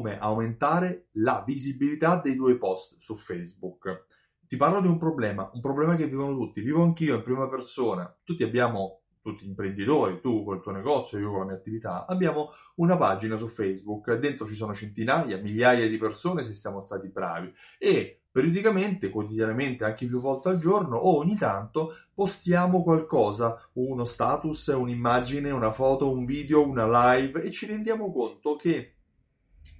come aumentare la visibilità dei tuoi post su Facebook. Ti parlo di un problema, un problema che vivono tutti, vivo anch'io in prima persona, tutti abbiamo tutti imprenditori, tu col tuo negozio, io con la mia attività, abbiamo una pagina su Facebook, dentro ci sono centinaia, migliaia di persone se siamo stati bravi. E periodicamente, quotidianamente, anche più volte al giorno o ogni tanto postiamo qualcosa, uno status, un'immagine, una foto, un video, una live e ci rendiamo conto che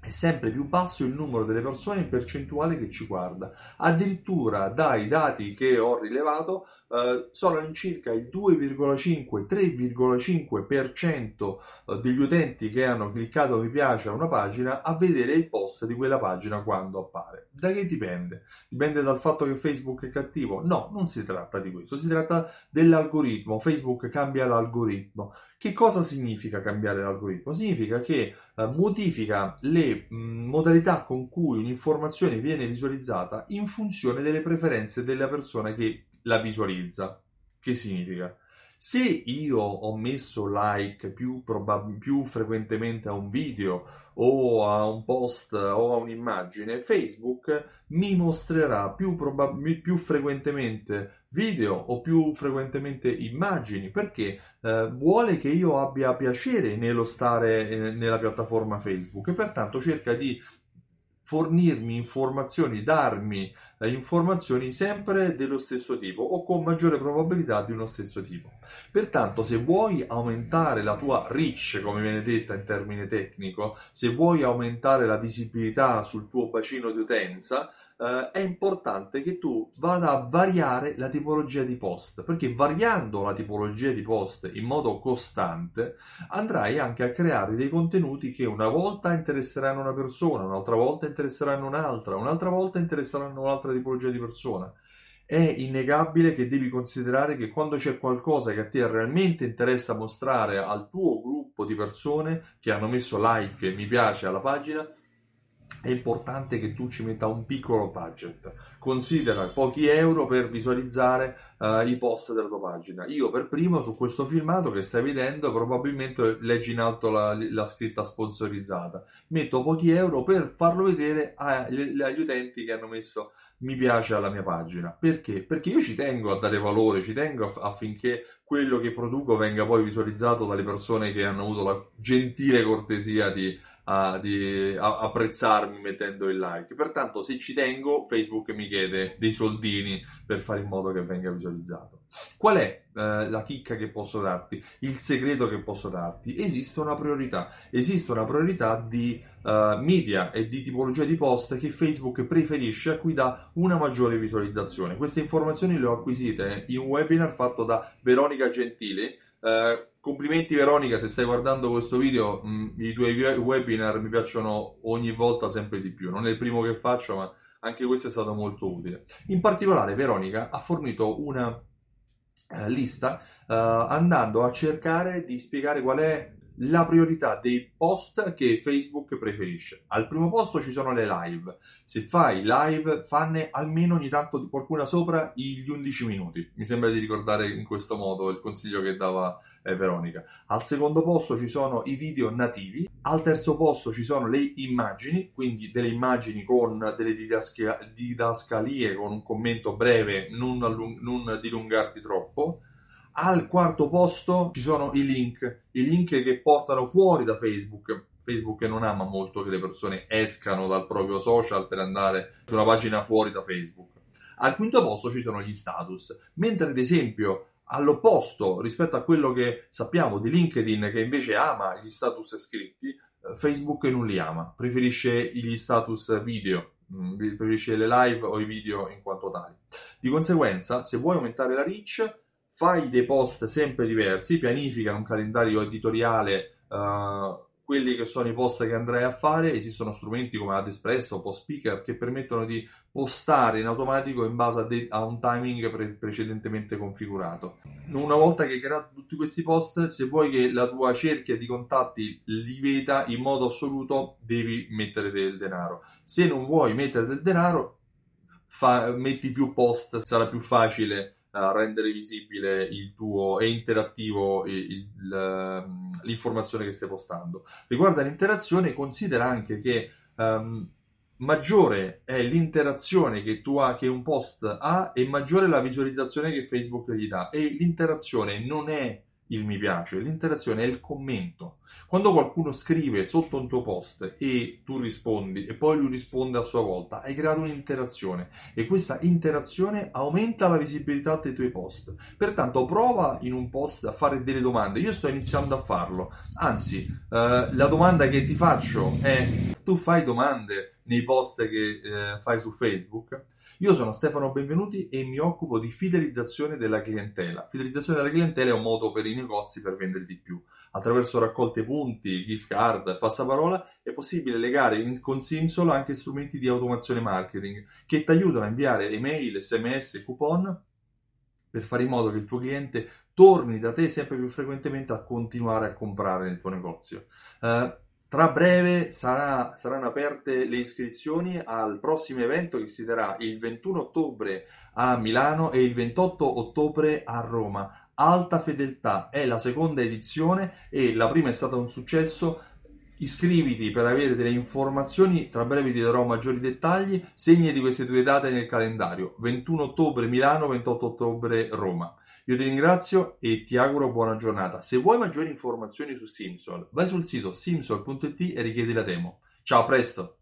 è sempre più basso il numero delle persone in percentuale che ci guarda. Addirittura dai dati che ho rilevato eh, sono all'incirca il 2,5-3,5% eh, degli utenti che hanno cliccato mi piace a una pagina a vedere il post di quella pagina quando appare. Da che dipende? Dipende dal fatto che Facebook è cattivo? No, non si tratta di questo, si tratta dell'algoritmo. Facebook cambia l'algoritmo. Che cosa significa cambiare l'algoritmo? Significa che eh, modifica le mh, modalità con cui un'informazione viene visualizzata in funzione delle preferenze della persona che la visualizza. Che significa? Se io ho messo like più, probab- più frequentemente a un video o a un post o a un'immagine, Facebook mi mostrerà più, probab- più frequentemente video o più frequentemente immagini perché eh, vuole che io abbia piacere nello stare eh, nella piattaforma Facebook e pertanto cerca di fornirmi informazioni, darmi eh, informazioni sempre dello stesso tipo o con maggiore probabilità di uno stesso tipo. Pertanto, se vuoi aumentare la tua reach, come viene detta in termine tecnico, se vuoi aumentare la visibilità sul tuo bacino di utenza, eh, è importante che tu vada a variare la tipologia di post, perché variando la tipologia di post in modo costante andrai anche a creare dei contenuti che una volta interesseranno una persona, un'altra volta interesseranno un'altra, un'altra volta interesseranno un'altra tipologia di persona. È innegabile che devi considerare che quando c'è qualcosa che a te realmente interessa mostrare al tuo gruppo di persone che hanno messo like mi piace alla pagina, è importante che tu ci metta un piccolo budget. Considera pochi euro per visualizzare uh, i post della tua pagina. Io per primo su questo filmato che stai vedendo probabilmente leggi in alto la, la scritta sponsorizzata. Metto pochi euro per farlo vedere agli, utenti che hanno messo mi piace alla mia pagina. Perché? Perché io ci tengo a dare valore, ci tengo affinché quello che produco venga poi visualizzato dalle persone che hanno avuto la gentile cortesia di a, di a, apprezzarmi mettendo il like. Pertanto, se ci tengo, Facebook mi chiede dei soldini per fare in modo che venga visualizzato. Qual è eh, la chicca che posso darti? Il segreto che posso darti? Esiste una priorità, esiste una priorità di uh, media e di tipologia di post che Facebook preferisce a cui dà una maggiore visualizzazione. Queste informazioni le ho acquisite in un webinar fatto da Veronica Gentili. Uh, Complimenti Veronica, se stai guardando questo video, mh, mm, i tuoi webinar mi piacciono ogni volta sempre di più. Non è il primo che faccio, ma anche questo è stato molto utile. In particolare Veronica ha fornito una uh, lista uh, andando a cercare di spiegare qual è la priorità dei post che Facebook preferisce. Al primo posto ci sono le live. Se fai live, fanne almeno ogni tanto qualcuna sopra gli 11 minuti. Mi sembra di ricordare in questo modo il consiglio che dava eh, Veronica. Al secondo posto ci sono i video nativi. Al terzo posto ci sono le immagini, quindi delle immagini con delle didascalie, con un commento breve, non, allung- non dilungarti troppo al quarto posto ci sono i link, i link che portano fuori da Facebook. Facebook non ama molto che le persone escano dal proprio social per andare su una pagina fuori da Facebook. Al quinto posto ci sono gli status, mentre ad esempio all'opposto rispetto a quello che sappiamo di LinkedIn che invece ama gli status scritti, eh, Facebook non li ama, preferisce gli status video, mm, preferisce le live o i video in quanto tali. Di conseguenza, se vuoi aumentare la reach, fai dei post sempre diversi, pianifica un calendario editoriale uh, quelli che sono i post che andrai a fare, esistono strumenti come AdEspresso o PostSpeaker che permettono di postare in automatico in base a, de- a un timing pre- precedentemente configurato. Una volta che hai creato tutti questi post, se vuoi che la tua cerchia di contatti li veda in modo assoluto, devi mettere del denaro. Se non vuoi mettere del denaro, fa- metti più post, sarà più facile a rendere visibile il tuo e interattivo il, il, ehm, l'informazione che stai postando. Riguardo all'interazione, considera anche che um, maggiore è l'interazione che, tu ha, che un post ha e maggiore è la visualizzazione che Facebook gli dà. E l'interazione non è il mi piace, l'interazione è il commento. Quando qualcuno scrive sotto un tuo post e tu rispondi e poi lui risponde a sua volta, hai creato un'interazione e questa interazione aumenta la visibilità dei tuoi post. Pertanto prova in un post a fare delle domande. Io sto iniziando a farlo. Anzi, eh, la domanda che ti faccio è tu fai domande nei post che eh, fai su Facebook? Io sono Stefano Benvenuti e mi occupo di fidelizzazione della clientela. Fidelizzazione della clientela è un modo per i negozi per vendere di più. Attraverso raccolte punti, gift card, passaparola è possibile legare in, con Simsol anche strumenti di automazione marketing che ti aiutano a inviare email, sms coupon per fare in modo che il tuo cliente torni da te sempre più frequentemente a continuare a comprare nel tuo negozio. Uh, tra breve sarà, saranno aperte le iscrizioni al prossimo evento che si terrà il 21 ottobre a Milano e il 28 ottobre a Roma. Alta Fedeltà è la seconda edizione e la prima è stata un successo. Iscriviti per avere delle informazioni, tra breve ti darò maggiori dettagli. Segni di queste due date nel calendario: 21 ottobre Milano, 28 ottobre Roma. Io ti ringrazio e ti auguro buona giornata. Se vuoi maggiori informazioni su Simsol, vai sul sito simsol.it e richiedi la demo. Ciao, a presto!